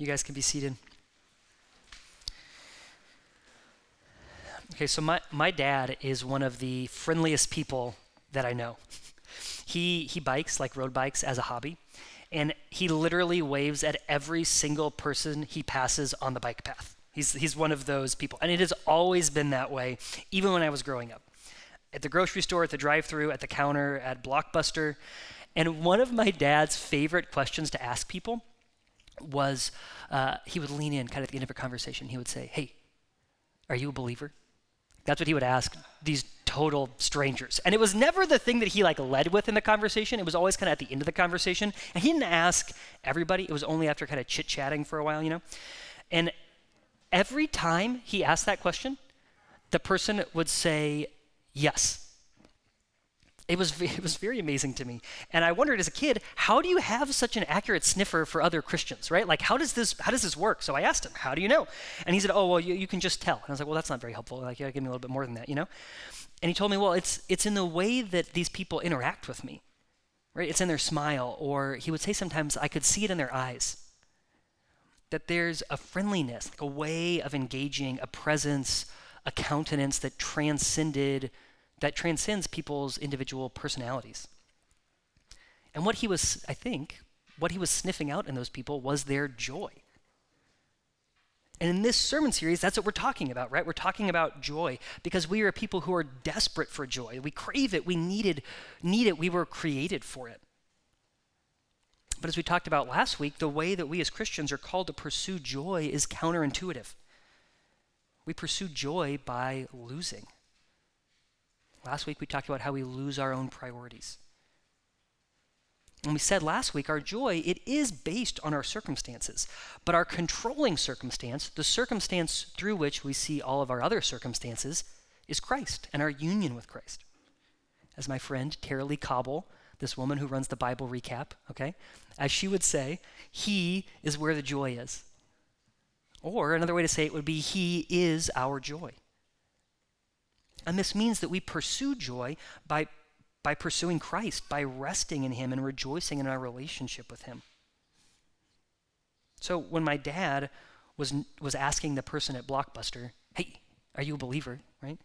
You guys can be seated. Okay, so my, my dad is one of the friendliest people that I know. He, he bikes, like road bikes, as a hobby, and he literally waves at every single person he passes on the bike path. He's, he's one of those people. And it has always been that way, even when I was growing up. At the grocery store, at the drive through, at the counter, at Blockbuster. And one of my dad's favorite questions to ask people was uh, he would lean in kind of at the end of a conversation. He would say, Hey, are you a believer? That's what he would ask these total strangers. And it was never the thing that he like led with in the conversation. It was always kind of at the end of the conversation. And he didn't ask everybody. It was only after kind of chit-chatting for a while, you know. And every time he asked that question, the person would say yes. It was, it was very amazing to me. And I wondered as a kid, how do you have such an accurate sniffer for other Christians, right? Like, how does this, how does this work? So I asked him, how do you know? And he said, oh, well, you, you can just tell. And I was like, well, that's not very helpful. Like, you gotta give me a little bit more than that, you know? And he told me, well, it's, it's in the way that these people interact with me, right? It's in their smile. Or he would say sometimes, I could see it in their eyes. That there's a friendliness, like a way of engaging, a presence, a countenance that transcended that transcends people's individual personalities. And what he was, I think, what he was sniffing out in those people was their joy. And in this sermon series, that's what we're talking about, right? We're talking about joy because we are people who are desperate for joy. We crave it, we needed, need it, we were created for it. But as we talked about last week, the way that we as Christians are called to pursue joy is counterintuitive. We pursue joy by losing. Last week we talked about how we lose our own priorities. And we said last week our joy it is based on our circumstances, but our controlling circumstance, the circumstance through which we see all of our other circumstances, is Christ and our union with Christ. As my friend Tara-Leigh Cobble, this woman who runs the Bible recap, okay, as she would say, he is where the joy is. Or another way to say it would be he is our joy. And this means that we pursue joy by, by pursuing Christ, by resting in Him and rejoicing in our relationship with Him. So when my dad was, was asking the person at Blockbuster, hey, are you a believer, right?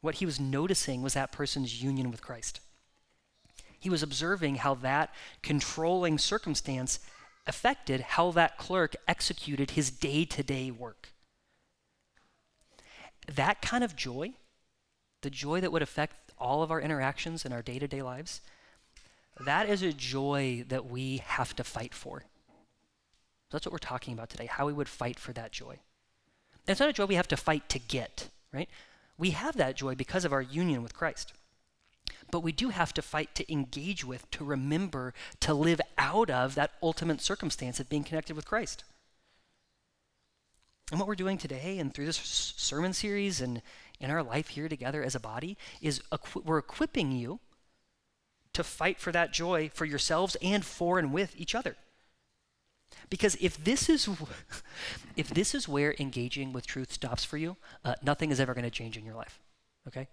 What he was noticing was that person's union with Christ. He was observing how that controlling circumstance affected how that clerk executed his day to day work. That kind of joy the joy that would affect all of our interactions in our day to day lives, that is a joy that we have to fight for. That's what we're talking about today, how we would fight for that joy. And it's not a joy we have to fight to get, right? We have that joy because of our union with Christ. But we do have to fight to engage with, to remember, to live out of that ultimate circumstance of being connected with Christ. And what we're doing today and through this sermon series and in our life here together as a body is equi- we're equipping you to fight for that joy for yourselves and for and with each other. Because if this is if this is where engaging with truth stops for you, uh, nothing is ever going to change in your life. Okay.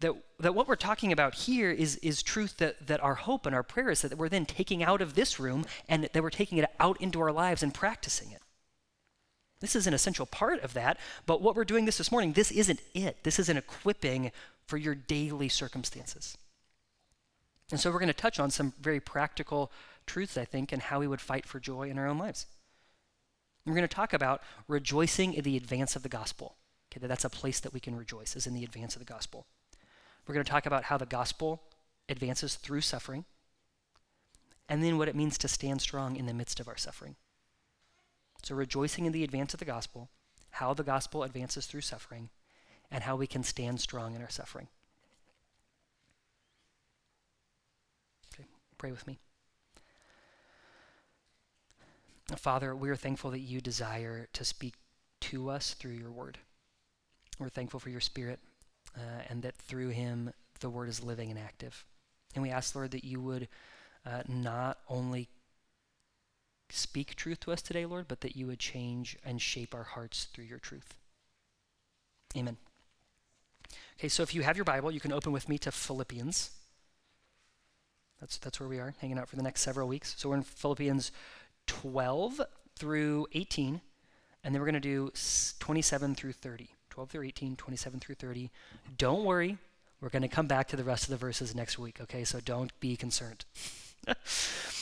That, that what we're talking about here is, is truth that, that our hope and our prayer is that we're then taking out of this room and that we're taking it out into our lives and practicing it. This is an essential part of that, but what we're doing this this morning, this isn't it. This is an equipping for your daily circumstances. And so we're going to touch on some very practical truths, I think, and how we would fight for joy in our own lives. We're going to talk about rejoicing in the advance of the gospel. Okay, that that's a place that we can rejoice, is in the advance of the gospel. We're going to talk about how the gospel advances through suffering, and then what it means to stand strong in the midst of our suffering. So, rejoicing in the advance of the gospel, how the gospel advances through suffering, and how we can stand strong in our suffering. Okay, pray with me. Father, we are thankful that you desire to speak to us through your word. We're thankful for your spirit uh, and that through him the word is living and active. And we ask, Lord, that you would uh, not only speak truth to us today, Lord, but that you would change and shape our hearts through your truth. Amen. Okay, so if you have your Bible, you can open with me to Philippians. That's, that's where we are, hanging out for the next several weeks. So we're in Philippians 12 through 18, and then we're going to do 27 through 30. 12 through 18, 27 through 30. Don't worry, we're going to come back to the rest of the verses next week, okay? So don't be concerned.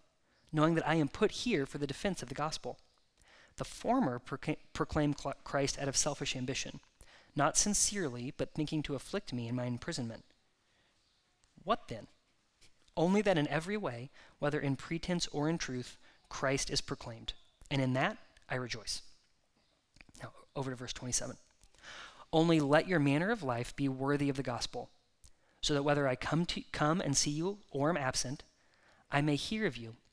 knowing that I am put here for the defense of the gospel. The former proclaim Christ out of selfish ambition, not sincerely, but thinking to afflict me in my imprisonment. What then? Only that in every way, whether in pretense or in truth, Christ is proclaimed, and in that I rejoice. Now, over to verse 27. Only let your manner of life be worthy of the gospel, so that whether I come, to, come and see you or am absent, I may hear of you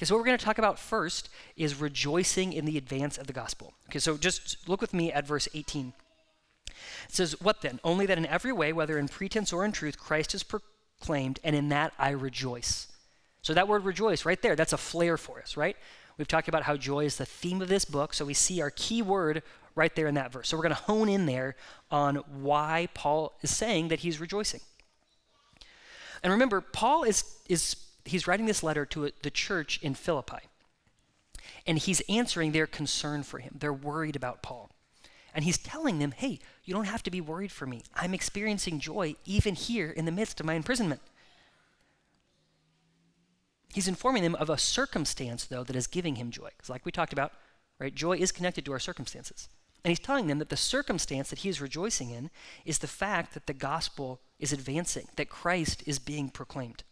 Okay, so what we're going to talk about first is rejoicing in the advance of the gospel. Okay, so just look with me at verse 18. It says, What then? Only that in every way, whether in pretense or in truth, Christ is proclaimed, and in that I rejoice. So that word rejoice right there, that's a flare for us, right? We've talked about how joy is the theme of this book, so we see our key word right there in that verse. So we're going to hone in there on why Paul is saying that he's rejoicing. And remember, Paul is, is he's writing this letter to the church in Philippi. And he's answering their concern for him. They're worried about Paul. And he's telling them, hey, you don't have to be worried for me. I'm experiencing joy even here in the midst of my imprisonment. He's informing them of a circumstance, though, that is giving him joy. Because, like we talked about, right, joy is connected to our circumstances. And he's telling them that the circumstance that he is rejoicing in is the fact that the gospel is advancing, that Christ is being proclaimed.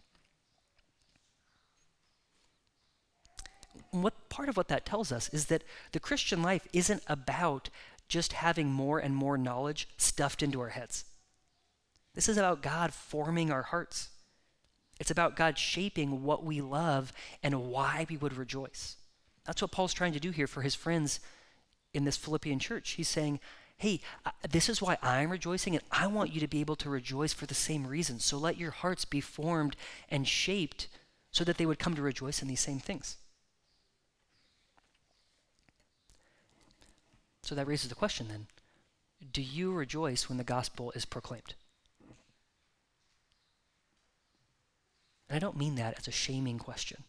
What part of what that tells us is that the Christian life isn't about just having more and more knowledge stuffed into our heads. This is about God forming our hearts. It's about God shaping what we love and why we would rejoice. That's what Paul's trying to do here for his friends in this Philippian church. He's saying, hey, this is why I'm rejoicing, and I want you to be able to rejoice for the same reasons. So let your hearts be formed and shaped so that they would come to rejoice in these same things. So that raises the question then do you rejoice when the gospel is proclaimed? And I don't mean that as a shaming question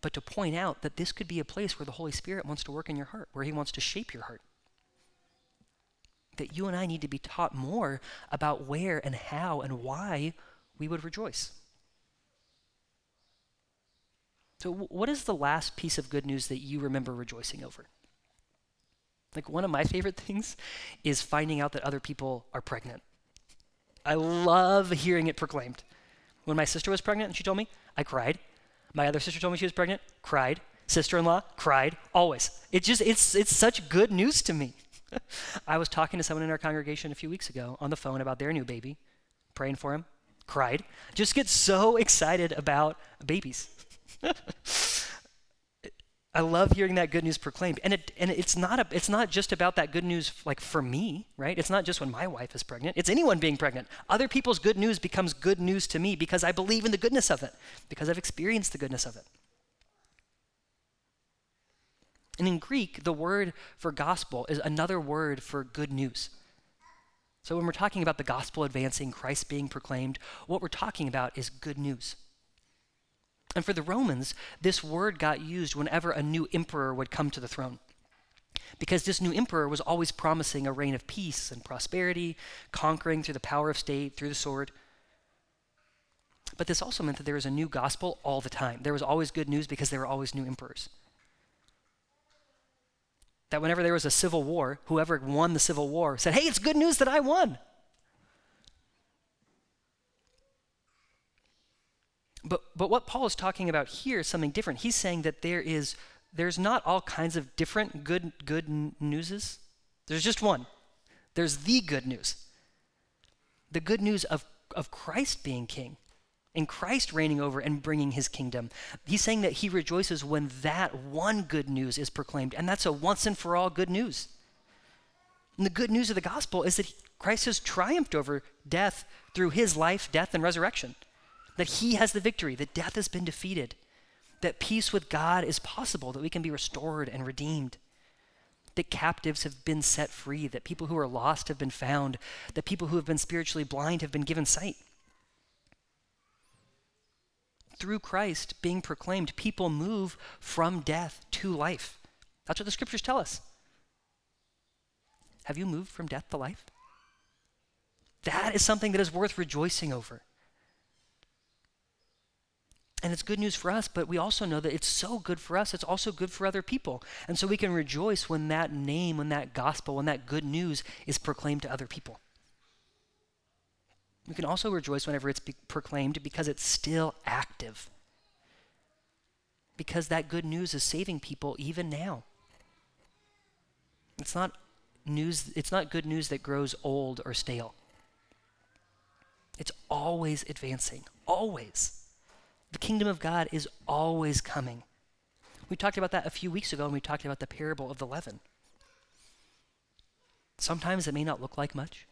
but to point out that this could be a place where the Holy Spirit wants to work in your heart, where He wants to shape your heart. That you and I need to be taught more about where and how and why we would rejoice. So, what is the last piece of good news that you remember rejoicing over? Like, one of my favorite things is finding out that other people are pregnant. I love hearing it proclaimed. When my sister was pregnant and she told me, I cried. My other sister told me she was pregnant, cried. Sister-in-law cried always. It just it's it's such good news to me. I was talking to someone in our congregation a few weeks ago on the phone about their new baby, praying for him, cried. Just get so excited about babies. I love hearing that good news proclaimed. And it and it's not a, it's not just about that good news like for me, right? It's not just when my wife is pregnant. It's anyone being pregnant. Other people's good news becomes good news to me because I believe in the goodness of it, because I've experienced the goodness of it. And in Greek, the word for gospel is another word for good news. So when we're talking about the gospel advancing, Christ being proclaimed, what we're talking about is good news. And for the Romans, this word got used whenever a new emperor would come to the throne. Because this new emperor was always promising a reign of peace and prosperity, conquering through the power of state, through the sword. But this also meant that there was a new gospel all the time. There was always good news because there were always new emperors. that whenever there was a civil war, whoever won the civil war said, Hey, it's good news that I won. But, but what Paul is talking about here is something different. He's saying that there is there's not all kinds of different good good newses. There's just one. There's the good news. The good news of, of Christ being king and Christ reigning over and bringing his kingdom. He's saying that he rejoices when that one good news is proclaimed, and that's a once and for all good news. And the good news of the gospel is that Christ has triumphed over death through his life, death, and resurrection. That he has the victory, that death has been defeated, that peace with God is possible, that we can be restored and redeemed, that captives have been set free, that people who are lost have been found, that people who have been spiritually blind have been given sight through Christ being proclaimed, people move from death to life. That's what the scriptures tell us. Have you moved from death to life? That is something that is worth rejoicing over. And it's good news for us, but we also know that it's so good for us, it's also good for other people. And so we can rejoice when that name, when that gospel, when that good news is proclaimed to other people. We can also rejoice whenever it's be- proclaimed because it's still active. Because that good news is saving people even now. It's not news it's not good news that grows old or stale. It's always advancing, always. The kingdom of God is always coming. We talked about that a few weeks ago when we talked about the parable of the leaven. Sometimes it may not look like much.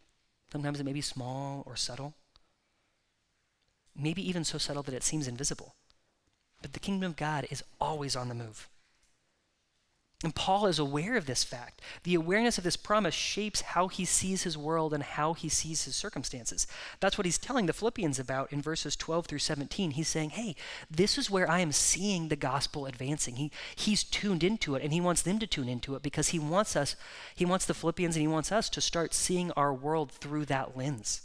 Sometimes it may be small or subtle, maybe even so subtle that it seems invisible. But the kingdom of God is always on the move. And Paul is aware of this fact. The awareness of this promise shapes how he sees his world and how he sees his circumstances. That's what he's telling the Philippians about in verses 12 through 17. He's saying, hey, this is where I am seeing the gospel advancing. He, he's tuned into it, and he wants them to tune into it because he wants us, he wants the Philippians and he wants us to start seeing our world through that lens.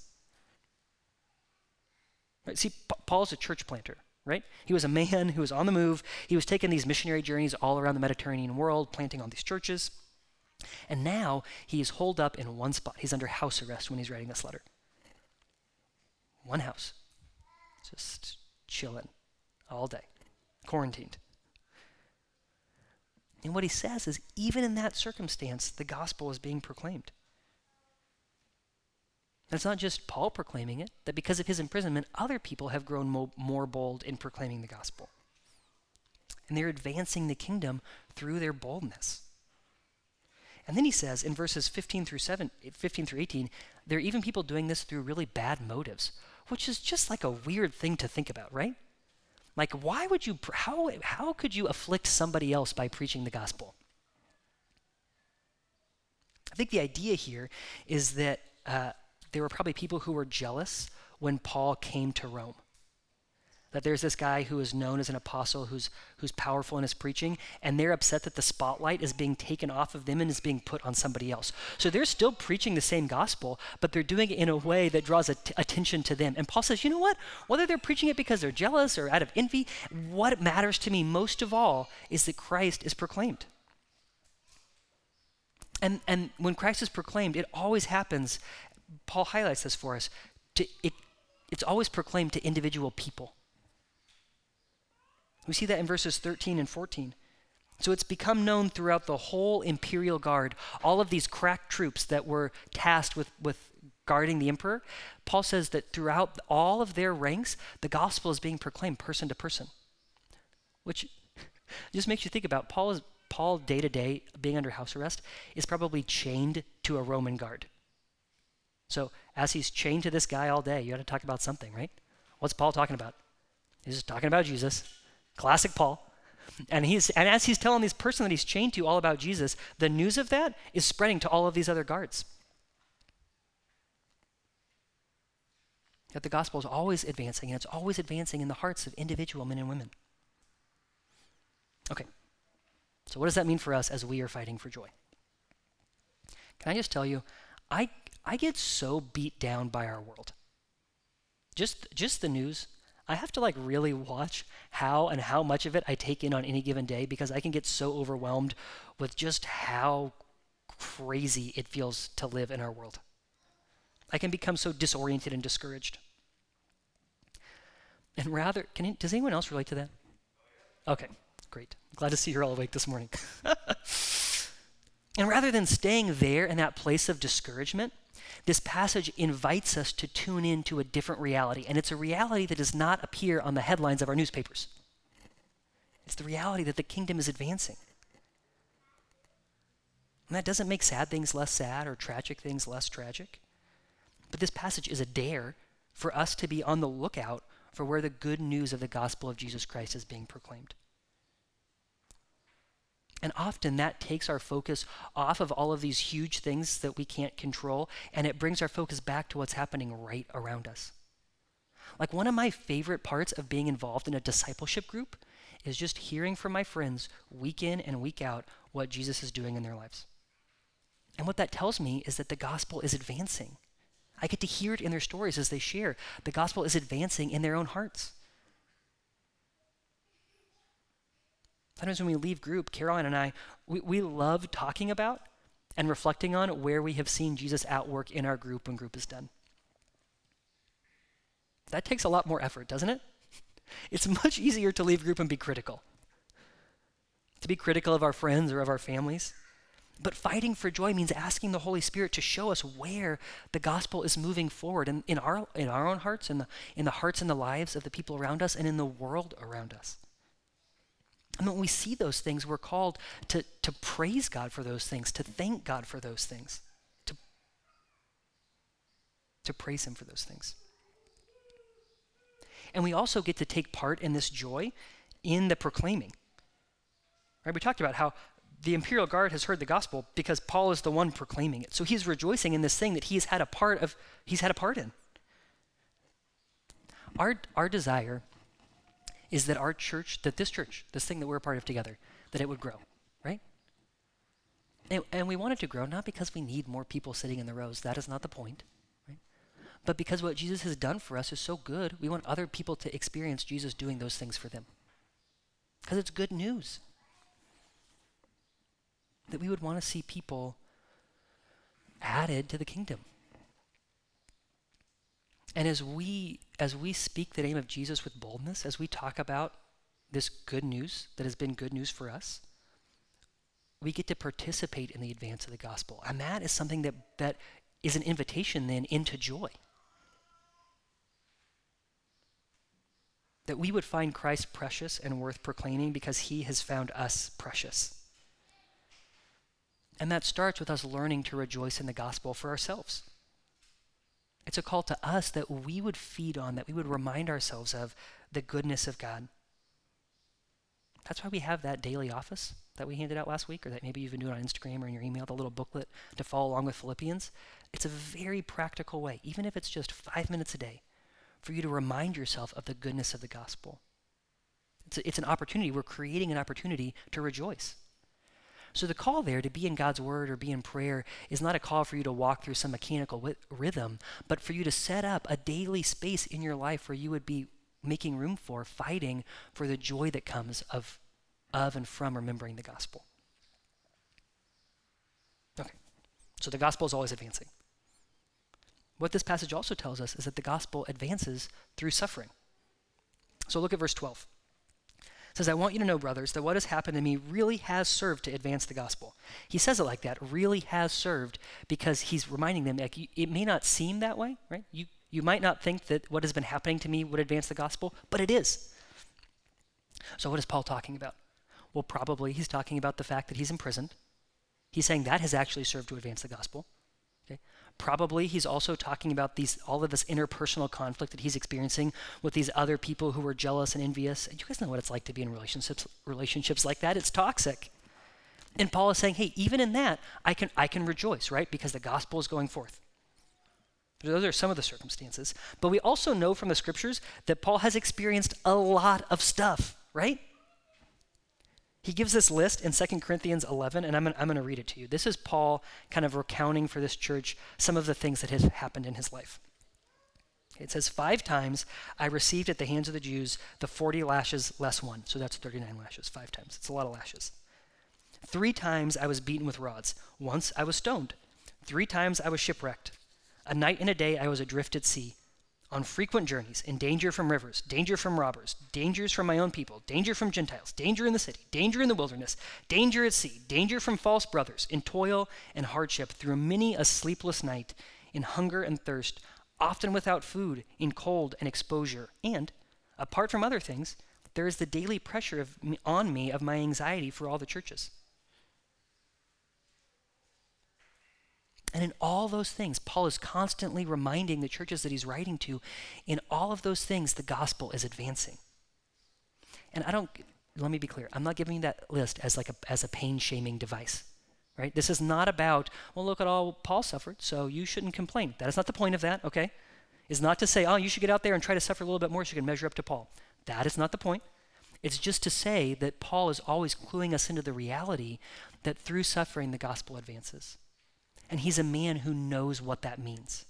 Right? See, P- Paul's a church planter right? He was a man who was on the move. He was taking these missionary journeys all around the Mediterranean world, planting all these churches. And now he is holed up in one spot. He's under house arrest when he's writing this letter. One house. Just chilling all day, quarantined. And what he says is even in that circumstance, the gospel is being proclaimed. It's not just Paul proclaiming it, that because of his imprisonment, other people have grown mo- more bold in proclaiming the gospel. And they're advancing the kingdom through their boldness. And then he says in verses 15 through 7, 15 through 18, there are even people doing this through really bad motives, which is just like a weird thing to think about, right? Like, why would you, how, how could you afflict somebody else by preaching the gospel? I think the idea here is that uh, there were probably people who were jealous when Paul came to Rome. That there's this guy who is known as an apostle who's, who's powerful in his preaching, and they're upset that the spotlight is being taken off of them and is being put on somebody else. So they're still preaching the same gospel, but they're doing it in a way that draws at- attention to them. And Paul says, you know what? Whether they're preaching it because they're jealous or out of envy, what matters to me most of all is that Christ is proclaimed. And, and when Christ is proclaimed, it always happens Paul highlights this for us. To, it, it's always proclaimed to individual people. We see that in verses 13 and 14. So it's become known throughout the whole imperial guard, all of these crack troops that were tasked with, with guarding the emperor. Paul says that throughout all of their ranks, the gospel is being proclaimed person to person, which just makes you think about Paul is Paul day to day being under house arrest is probably chained to a Roman guard. So as he's chained to this guy all day, you got to talk about something, right? What's Paul talking about? He's just talking about Jesus. Classic Paul. And he's and as he's telling this person that he's chained to all about Jesus, the news of that is spreading to all of these other guards. That the gospel is always advancing, and it's always advancing in the hearts of individual men and women. Okay. So what does that mean for us as we are fighting for joy? Can I just tell you, I I get so beat down by our world. Just, just the news. I have to like really watch how and how much of it I take in on any given day because I can get so overwhelmed with just how crazy it feels to live in our world. I can become so disoriented and discouraged. And rather, can does anyone else relate to that? Okay, great. Glad to see you're all awake this morning. and rather than staying there in that place of discouragement, this passage invites us to tune into a different reality, and it's a reality that does not appear on the headlines of our newspapers. It's the reality that the kingdom is advancing. And that doesn't make sad things less sad or tragic things less tragic. But this passage is a dare for us to be on the lookout for where the good news of the gospel of Jesus Christ is being proclaimed. And often that takes our focus off of all of these huge things that we can't control, and it brings our focus back to what's happening right around us. Like one of my favorite parts of being involved in a discipleship group is just hearing from my friends week in and week out what Jesus is doing in their lives. And what that tells me is that the gospel is advancing. I get to hear it in their stories as they share. The gospel is advancing in their own hearts. Sometimes when we leave group, Caroline and I, we, we love talking about and reflecting on where we have seen Jesus at work in our group when group is done. That takes a lot more effort, doesn't it? It's much easier to leave group and be critical. To be critical of our friends or of our families. But fighting for joy means asking the Holy Spirit to show us where the gospel is moving forward in, in, our, in our own hearts, in the, in the hearts and the lives of the people around us, and in the world around us. And when we see those things, we're called to, to praise God for those things, to thank God for those things, to, to praise Him for those things. And we also get to take part in this joy in the proclaiming. Right? We talked about how the imperial guard has heard the gospel because Paul is the one proclaiming it. So he's rejoicing in this thing that he's had a part of, he's had a part in. Our, our desire is that our church, that this church, this thing that we're a part of together, that it would grow, right? And, and we want it to grow not because we need more people sitting in the rows. That is not the point, right? But because what Jesus has done for us is so good, we want other people to experience Jesus doing those things for them. Because it's good news. That we would want to see people added to the kingdom. And as we as we speak the name of Jesus with boldness, as we talk about this good news that has been good news for us, we get to participate in the advance of the gospel. And that is something that, that is an invitation then into joy. That we would find Christ precious and worth proclaiming because he has found us precious. And that starts with us learning to rejoice in the gospel for ourselves. It's a call to us that we would feed on, that we would remind ourselves of the goodness of God. That's why we have that daily office that we handed out last week, or that maybe you've been doing on Instagram or in your email, the little booklet to follow along with Philippians. It's a very practical way, even if it's just five minutes a day, for you to remind yourself of the goodness of the gospel. It's, a, it's an opportunity. We're creating an opportunity to rejoice. So the call there to be in God's word or be in prayer is not a call for you to walk through some mechanical wi- rhythm, but for you to set up a daily space in your life where you would be making room for, fighting for the joy that comes of, of and from remembering the gospel. Okay, so the gospel is always advancing. What this passage also tells us is that the gospel advances through suffering. So look at verse 12 says, I want you to know, brothers, that what has happened to me really has served to advance the gospel. He says it like that, really has served, because he's reminding them, like, it may not seem that way, right? You, you might not think that what has been happening to me would advance the gospel, but it is. So, what is Paul talking about? Well, probably he's talking about the fact that he's imprisoned. He's saying that has actually served to advance the gospel. Probably he's also talking about these all of this interpersonal conflict that he's experiencing with these other people who are jealous and envious. And you guys know what it's like to be in relationships relationships like that. It's toxic. And Paul is saying, hey, even in that, I can I can rejoice, right? Because the gospel is going forth. Those are some of the circumstances. But we also know from the scriptures that Paul has experienced a lot of stuff, right? He gives this list in 2 Corinthians 11, and I'm, going to read it to you. This is Paul kind of recounting for this church some of the things that have happened in his life. It says, Five times I received at the hands of the Jews the 40 lashes less one. So that's 39 lashes, five times. It's a lot of lashes. Three times I was beaten with rods. Once I was stoned. Three times I was shipwrecked. A night and a day I was adrift at sea, on frequent journeys, in danger from rivers, danger from robbers, dangers from my own people, danger from Gentiles, danger in the city, danger in the wilderness, danger at sea, danger from false brothers, in toil and hardship, through many a sleepless night, in hunger and thirst, often without food, in cold and exposure. And, apart from other things, there is the daily pressure of on me of my anxiety for all the churches. And in all those things, Paul is constantly reminding the churches that he's writing to, in all of those things, the gospel is advancing. And I don't, let me be clear, I'm not giving you that list as like a, as a pain shaming device, right? This is not about, well, look at all Paul suffered, so you shouldn't complain. That is not the point of that, okay? Is not to say, oh, you should get out there and try to suffer a little bit more so you can measure up to Paul. That is not the point. It's just to say that Paul is always cluing us into the reality that through suffering, the gospel advances. And he's a man who knows what that means,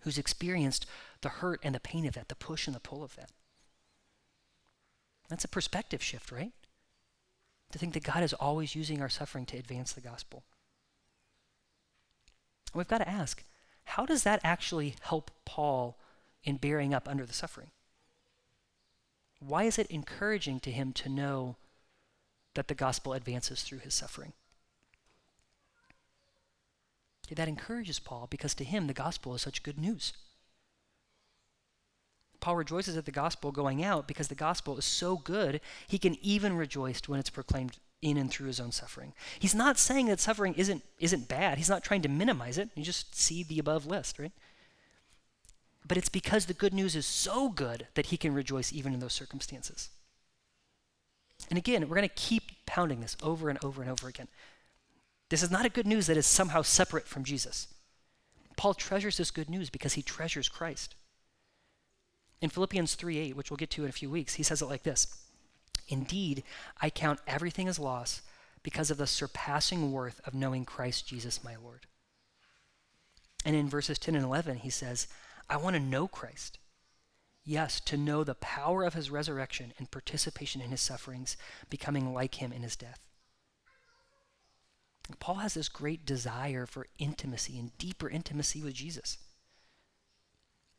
who's experienced the hurt and the pain of that, the push and the pull of that. That's a perspective shift, right? To think that God is always using our suffering to advance the gospel. And we've got to ask how does that actually help Paul in bearing up under the suffering? Why is it encouraging to him to know that the gospel advances through his suffering? That encourages Paul because to him the gospel is such good news. Paul rejoices at the gospel going out because the gospel is so good, he can even rejoice when it's proclaimed in and through his own suffering. He's not saying that suffering isn't, isn't bad. He's not trying to minimize it. You just see the above list, right? But it's because the good news is so good that he can rejoice even in those circumstances. And again, we're going to keep pounding this over and over and over again. This is not a good news that is somehow separate from Jesus. Paul treasures this good news because he treasures Christ. In Philippians 3:8, which we'll get to in a few weeks, he says it like this Indeed, I count everything as loss because of the surpassing worth of knowing Christ Jesus my Lord. And in verses 10 and 11, he says, I want to know Christ. Yes, to know the power of his resurrection and participation in his sufferings, becoming like him in his death Paul has this great desire for intimacy and deeper intimacy with Jesus.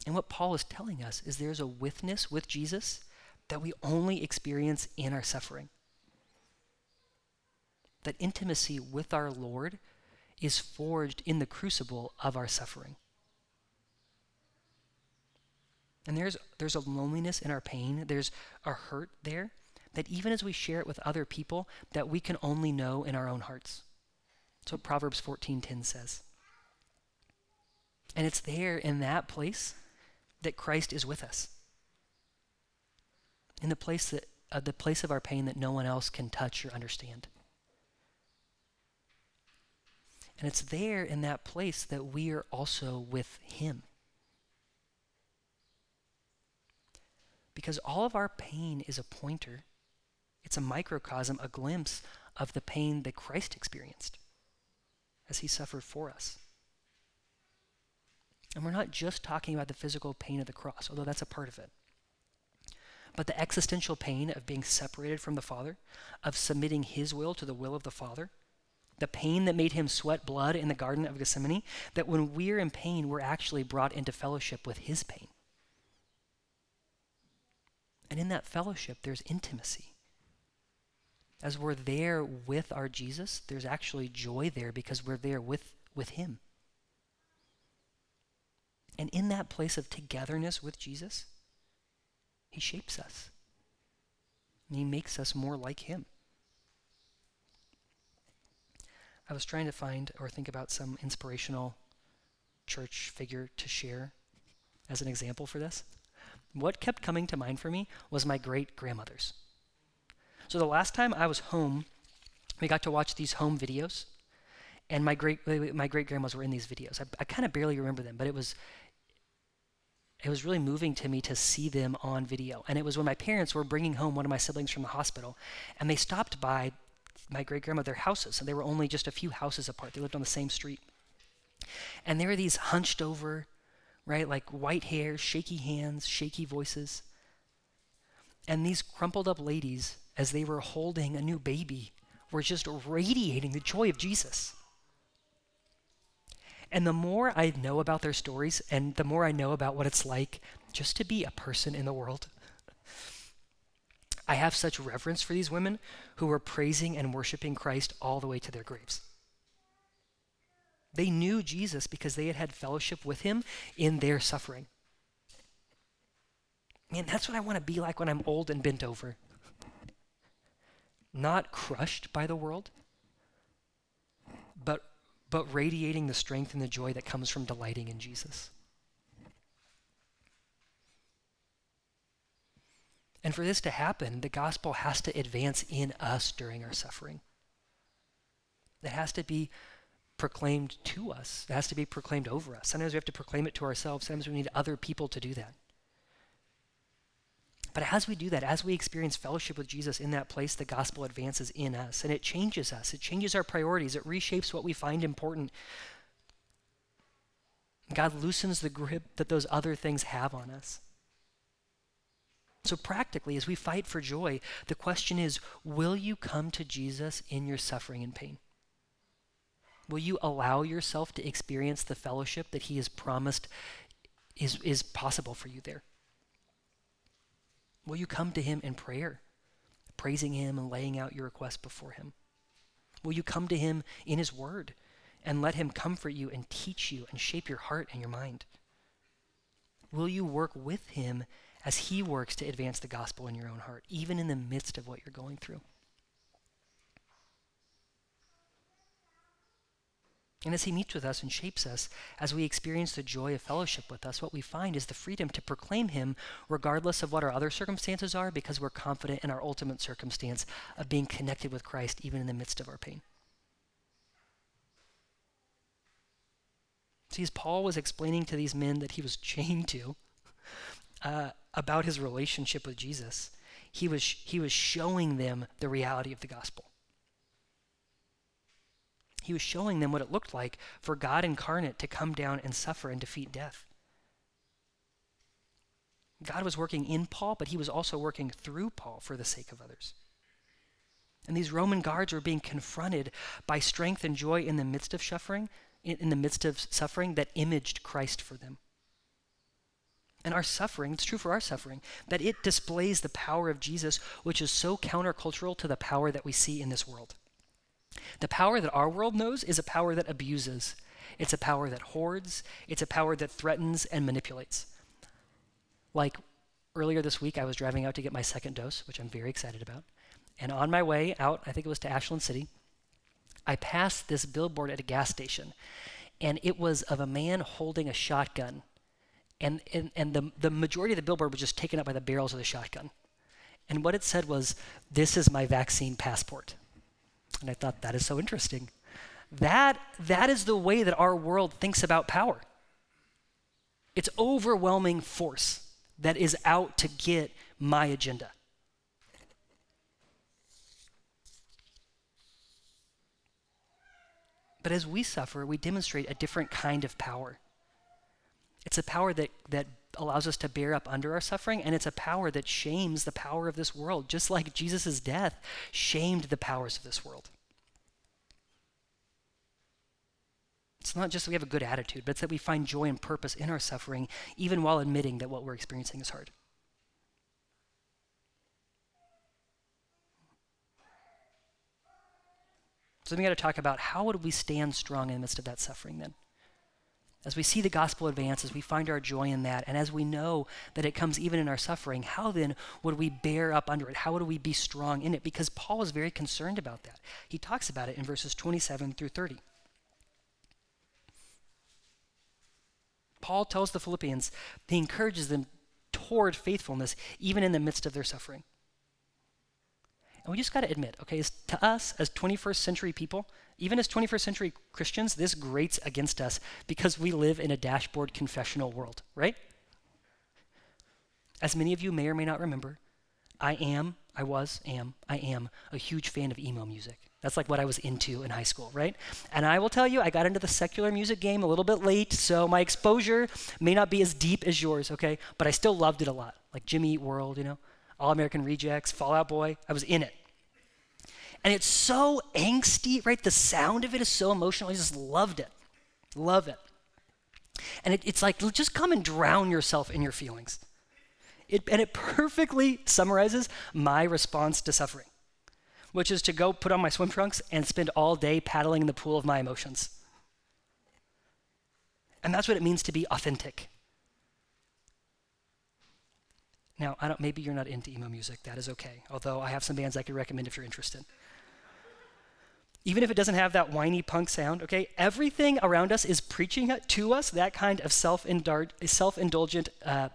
And what Paul is telling us is there's a witness with Jesus that we only experience in our suffering. That intimacy with our Lord is forged in the crucible of our suffering. And there's, there's a loneliness in our pain, there's a hurt there that even as we share it with other people, that we can only know in our own hearts. That's what Proverbs 14:10 says. And it's there in that place that Christ is with us. In the place that uh, the place of our pain that no one else can touch or understand. And it's there in that place that we are also with him. Because all of our pain is a pointer. It's a microcosm, a glimpse of the pain that Christ experienced as he suffered for us. And we're not just talking about the physical pain of the cross, although that's a part of it. But the existential pain of being separated from the Father, of submitting his will to the will of the Father, the pain that made him sweat blood in the Garden of Gethsemane, that when we're in pain, we're actually brought into fellowship with his pain. And in that fellowship, there's intimacy as we're there with our Jesus, there's actually joy there because we're there with, with Him. And in that place of togetherness with Jesus, He shapes us. And He makes us more like Him. I was trying to find or think about some inspirational church figure to share as an example for this. What kept coming to mind for me was my great grandmothers. So the last time I was home, we got to watch these home videos, and my great eh, eh, my great grandmas were in these videos. I, I kind of barely remember them, but it was it was really moving to me to see them on video. And it was when my parents were bringing home one of my siblings from the hospital, and they stopped by my great grandma their houses, and they were only just a few houses apart. They lived on the same street, and there were these hunched over right? Like white hair, shaky hands, shaky voices. And these crumpled up ladies, as they were holding a new baby, were just radiating the joy of Jesus. And the more I know about their stories and the more I know about what it's like just to be a person in the world, I have such reverence for these women who were praising and worshiping Christ all the way to their graves. They knew Jesus because they had had fellowship with him in their suffering. Man, that's what I want to be like when I'm old and bent over. Not crushed by the world, but but radiating the strength and the joy that comes from delighting in Jesus. And for this to happen, the gospel has to advance in us during our suffering. It has to be proclaimed to us, it has to be proclaimed over us. Sometimes we have to proclaim it to ourselves, sometimes we need other people to do that. But as we do that, as we experience fellowship with Jesus in that place, the gospel advances in us and it changes us. It changes our priorities. It reshapes what we find important. God loosens the grip that those other things have on us. So, practically, as we fight for joy, the question is will you come to Jesus in your suffering and pain? Will you allow yourself to experience the fellowship that He has promised is, is possible for you there? Will you come to Him in prayer, praising Him and laying out your request before Him? Will you come to Him in His Word and let Him comfort you and teach you and shape your heart and your mind? Will you work with Him as He works to advance the gospel in your own heart, even in the midst of what you're going through? And as He meets with us and shapes us, as we experience the joy of fellowship with us, what we find is the freedom to proclaim Him regardless of what our other circumstances are, because we're confident in our ultimate circumstance of being connected with Christ even in the midst of our pain. See, as Paul was explaining to these men that he was chained to uh, about his relationship with Jesus, he was, he was showing them the reality of the gospel. He was showing them what it looked like for God incarnate to come down and suffer and defeat death. God was working in Paul, but he was also working through Paul for the sake of others. And these Roman guards were being confronted by strength and joy in the midst of suffering, in, the midst of suffering that imaged Christ for them. And our suffering, it's true for our suffering, that it displays the power of Jesus, which is so countercultural to the power that we see in this world. The power that our world knows is a power that abuses. It's a power that hoards. It's a power that threatens and manipulates. Like earlier this week, I was driving out to get my second dose, which I'm very excited about. And on my way out, I think it was to Ashland City, I passed this billboard at a gas station. And it was of a man holding a shotgun. And, and, and the, the majority of the billboard was just taken up by the barrels of the shotgun. And what it said was, This is my vaccine passport. And I thought that is so interesting. That, that is the way that our world thinks about power. It's overwhelming force that is out to get my agenda. But as we suffer, we demonstrate a different kind of power. It's a power that, that allows us to bear up under our suffering, and it's a power that shames the power of this world, just like Jesus' death shamed the powers of this world. It's not just that we have a good attitude, but it's that we find joy and purpose in our suffering, even while admitting that what we're experiencing is hard. So then we got to talk about how would we stand strong in the midst of that suffering then? As we see the gospel advance, as we find our joy in that, and as we know that it comes even in our suffering, how then would we bear up under it? How would we be strong in it? Because Paul is very concerned about that. He talks about it in verses 27 through 30. Paul tells the Philippians, he encourages them toward faithfulness even in the midst of their suffering. And we just got to admit, okay, to us as 21st century people, even as 21st century Christians, this grates against us because we live in a dashboard confessional world, right? As many of you may or may not remember, I am, I was, am, I am a huge fan of emo music. That's like what I was into in high school, right? And I will tell you, I got into the secular music game a little bit late, so my exposure may not be as deep as yours, okay? But I still loved it a lot. Like Jimmy Eat World, you know, All American Rejects, Fall Out Boy. I was in it. And it's so angsty, right? The sound of it is so emotional. I just loved it. Love it. And it, it's like, just come and drown yourself in your feelings. It, and it perfectly summarizes my response to suffering which is to go put on my swim trunks and spend all day paddling in the pool of my emotions. And that's what it means to be authentic. Now, I don't, maybe you're not into emo music. That is okay. Although I have some bands I could recommend if you're interested. Even if it doesn't have that whiny punk sound, okay? Everything around us is preaching to us that kind of self indulgent uh,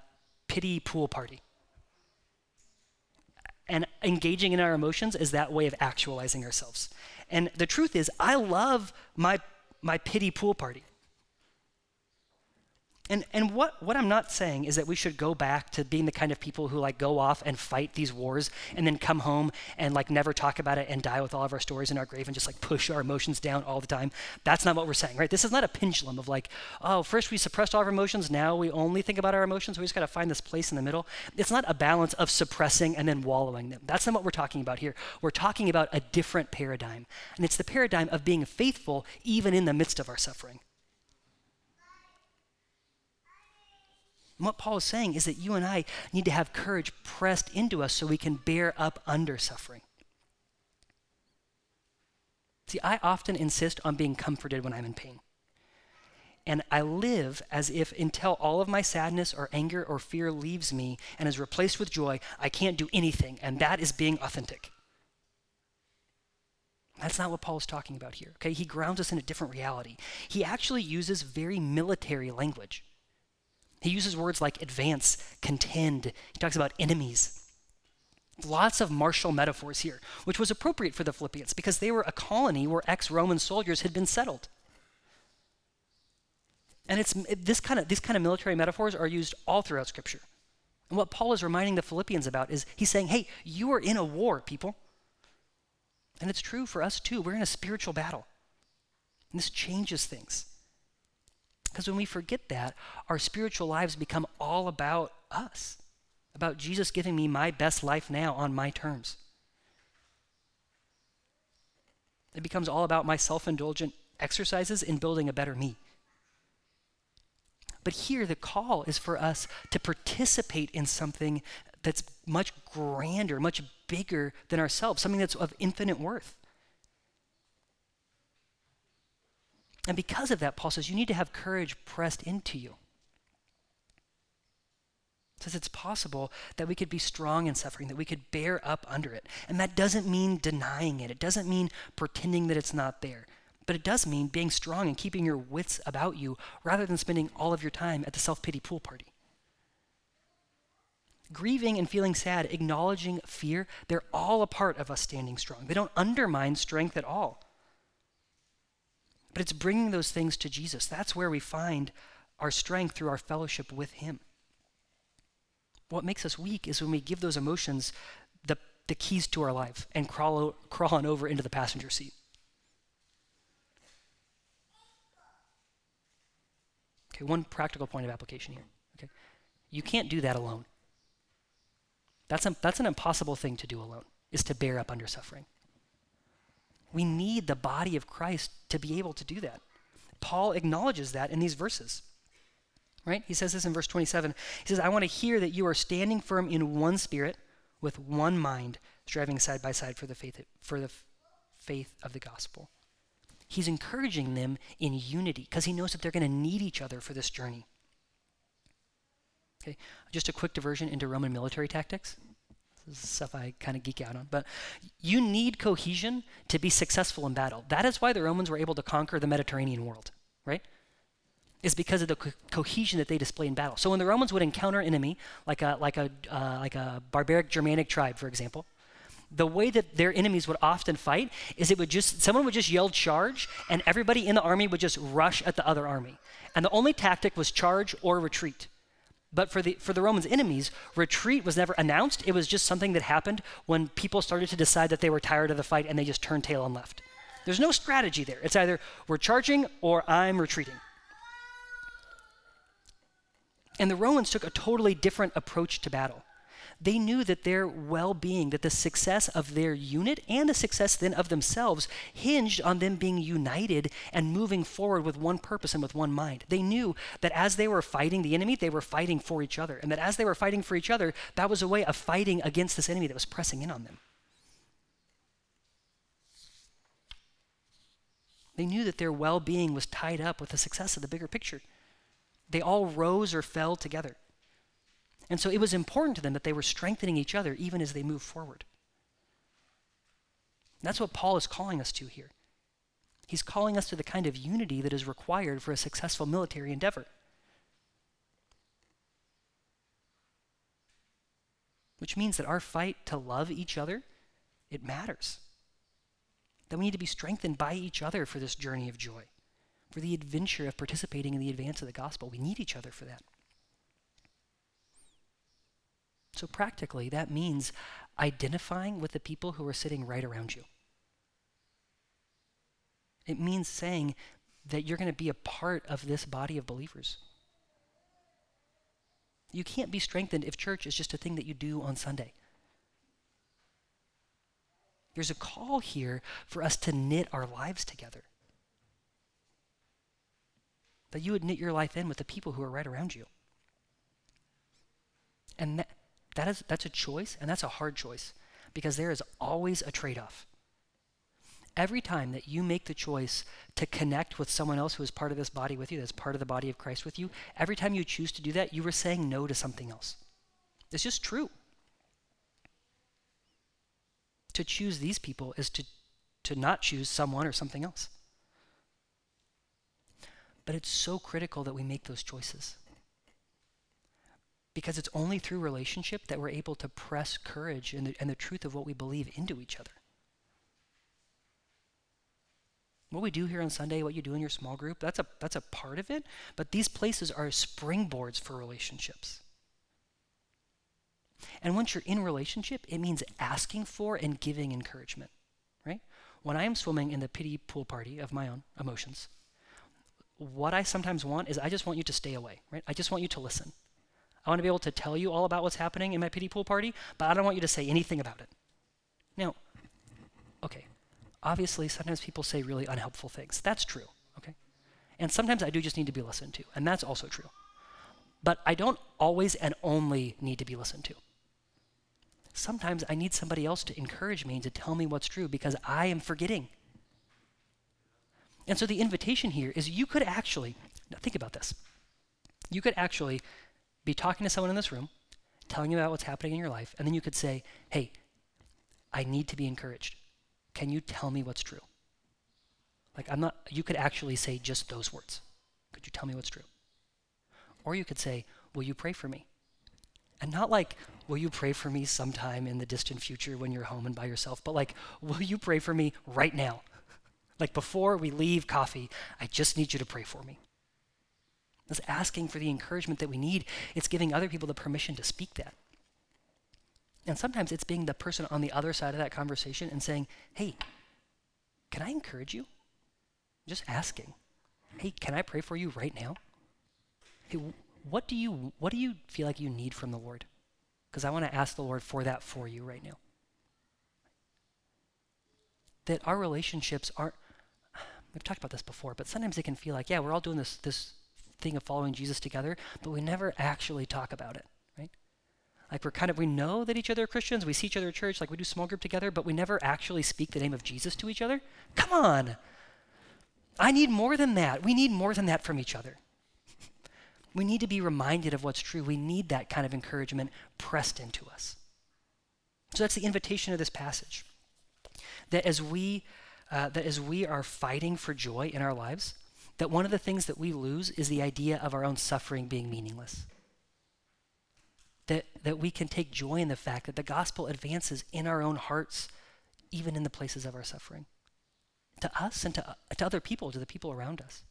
pity pool party. And engaging in our emotions is that way of actualizing ourselves. And the truth is, I love my, my pity pool party. And, and what, what I'm not saying is that we should go back to being the kind of people who like go off and fight these wars and then come home and like never talk about it and die with all of our stories in our grave and just like push our emotions down all the time. That's not what we're saying, right? This is not a pendulum of like, oh, first we suppressed all of our emotions, now we only think about our emotions. We just got to find this place in the middle. It's not a balance of suppressing and then wallowing them. That's not what we're talking about here. We're talking about a different paradigm. And it's the paradigm of being faithful even in the midst of our suffering. What Paul is saying is that you and I need to have courage pressed into us so we can bear up under suffering. See, I often insist on being comforted when I'm in pain. And I live as if until all of my sadness or anger or fear leaves me and is replaced with joy, I can't do anything. And that is being authentic. That's not what Paul is talking about here. Okay, he grounds us in a different reality. He actually uses very military language. He uses words like advance, contend. He talks about enemies. Lots of martial metaphors here, which was appropriate for the Philippians because they were a colony where ex Roman soldiers had been settled. And it's this kind of these kind of military metaphors are used all throughout Scripture. And what Paul is reminding the Philippians about is he's saying, "Hey, you are in a war, people." And it's true for us too. We're in a spiritual battle. And this changes things. Because when we forget that, our spiritual lives become all about us, about Jesus giving me my best life now on my terms. It becomes all about my self indulgent exercises in building a better me. But here, the call is for us to participate in something that's much grander, much bigger than ourselves, something that's of infinite worth. And because of that, Paul says you need to have courage pressed into you. says it's possible that we could be strong in suffering, that we could bear up under it. And that doesn't mean denying it, it doesn't mean pretending that it's not there. But it does mean being strong and keeping your wits about you rather than spending all of your time at the self pity pool party. Grieving and feeling sad, acknowledging fear, they're all a part of us standing strong. They don't undermine strength at all. But it's bringing those things to Jesus. That's where we find our strength through our fellowship with Him. What makes us weak is when we give those emotions the, the keys to our life and crawl, crawl on over into the passenger seat. Okay, one practical point of application here. Okay, you can't do that alone. That's, a, that's an impossible thing to do alone, is to bear up under suffering. We need the body of Christ to be able to do that. Paul acknowledges that in these verses. Right? He says this in verse 27. He says, I want to hear that you are standing firm in one spirit, with one mind, striving side by side for the faith, for the faith of the gospel. He's encouraging them in unity because he knows that they're going to need each other for this journey. Okay, just a quick diversion into Roman military tactics. Stuff I kind of geek out on. But you need cohesion to be successful in battle. That is why the Romans were able to conquer the Mediterranean world, right? Is because of the co- cohesion that they display in battle. So when the Romans would encounter an enemy, like a like a uh, like a barbaric Germanic tribe, for example, the way that their enemies would often fight is it would just someone would just yell charge, and everybody in the army would just rush at the other army, and the only tactic was charge or retreat. But for the, for the Romans' enemies, retreat was never announced. It was just something that happened when people started to decide that they were tired of the fight and they just turned tail and left. There's no strategy there. It's either we're charging or I'm retreating. And the Romans took a totally different approach to battle. They knew that their well being, that the success of their unit and the success then of themselves hinged on them being united and moving forward with one purpose and with one mind. They knew that as they were fighting the enemy, they were fighting for each other. And that as they were fighting for each other, that was a way of fighting against this enemy that was pressing in on them. They knew that their well being was tied up with the success of the bigger picture. They all rose or fell together. And so it was important to them that they were strengthening each other even as they moved forward. That's what Paul is calling us to here. He's calling us to the kind of unity that is required for a successful military endeavor. Which means that our fight to love each other, it matters. That we need to be strengthened by each other for this journey of joy, for the adventure of participating in the advance of the gospel. We need each other for that. So, practically, that means identifying with the people who are sitting right around you. It means saying that you're going to be a part of this body of believers. You can't be strengthened if church is just a thing that you do on Sunday. There's a call here for us to knit our lives together. That you would knit your life in with the people who are right around you. And that, that is, that's a choice, and that's a hard choice because there is always a trade off. Every time that you make the choice to connect with someone else who is part of this body with you, that's part of the body of Christ with you, every time you choose to do that, you are saying no to something else. It's just true. To choose these people is to, to not choose someone or something else. But it's so critical that we make those choices because it's only through relationship that we're able to press courage and the, and the truth of what we believe into each other. What we do here on Sunday, what you do in your small group, that's a, that's a part of it, but these places are springboards for relationships. And once you're in relationship, it means asking for and giving encouragement, right? When I am swimming in the pity pool party of my own emotions, what I sometimes want is I just want you to stay away, right? I just want you to listen. I want to be able to tell you all about what's happening in my pity pool party, but I don't want you to say anything about it. Now, okay, obviously sometimes people say really unhelpful things. That's true, okay? And sometimes I do just need to be listened to, and that's also true. But I don't always and only need to be listened to. Sometimes I need somebody else to encourage me and to tell me what's true because I am forgetting. And so the invitation here is you could actually, now think about this. You could actually be talking to someone in this room, telling you about what's happening in your life, and then you could say, Hey, I need to be encouraged. Can you tell me what's true? Like, I'm not, you could actually say just those words. Could you tell me what's true? Or you could say, Will you pray for me? And not like, Will you pray for me sometime in the distant future when you're home and by yourself, but like, Will you pray for me right now? like, before we leave coffee, I just need you to pray for me. It's asking for the encouragement that we need. It's giving other people the permission to speak that. And sometimes it's being the person on the other side of that conversation and saying, hey, can I encourage you? Just asking. Hey, can I pray for you right now? Hey, what do you what do you feel like you need from the Lord? Because I want to ask the Lord for that for you right now. That our relationships aren't we've talked about this before, but sometimes it can feel like, yeah, we're all doing this this thing of following Jesus together, but we never actually talk about it, right? Like we're kind of, we know that each other are Christians, we see each other at church, like we do small group together, but we never actually speak the name of Jesus to each other. Come on. I need more than that. We need more than that from each other. We need to be reminded of what's true. We need that kind of encouragement pressed into us. So that's the invitation of this passage. That as we uh, that as we are fighting for joy in our lives, that one of the things that we lose is the idea of our own suffering being meaningless. That, that we can take joy in the fact that the gospel advances in our own hearts, even in the places of our suffering, to us and to, to other people, to the people around us.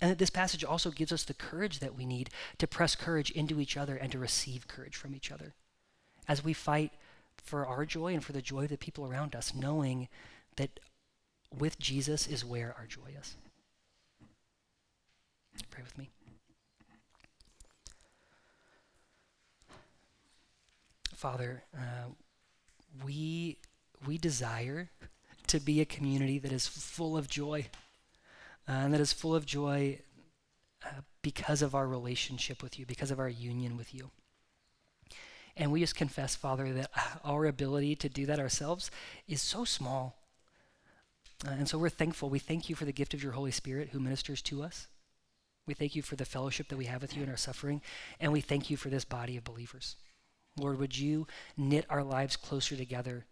And that this passage also gives us the courage that we need to press courage into each other and to receive courage from each other as we fight for our joy and for the joy of the people around us, knowing that with Jesus is where our joy is. Pray with me. Father, uh, we, we desire to be a community that is full of joy, uh, and that is full of joy uh, because of our relationship with you, because of our union with you. And we just confess, Father, that our ability to do that ourselves is so small. Uh, and so we're thankful. We thank you for the gift of your Holy Spirit who ministers to us. We thank you for the fellowship that we have with you in our suffering. And we thank you for this body of believers. Lord, would you knit our lives closer together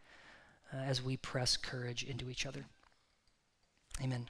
uh, as we press courage into each other? Amen.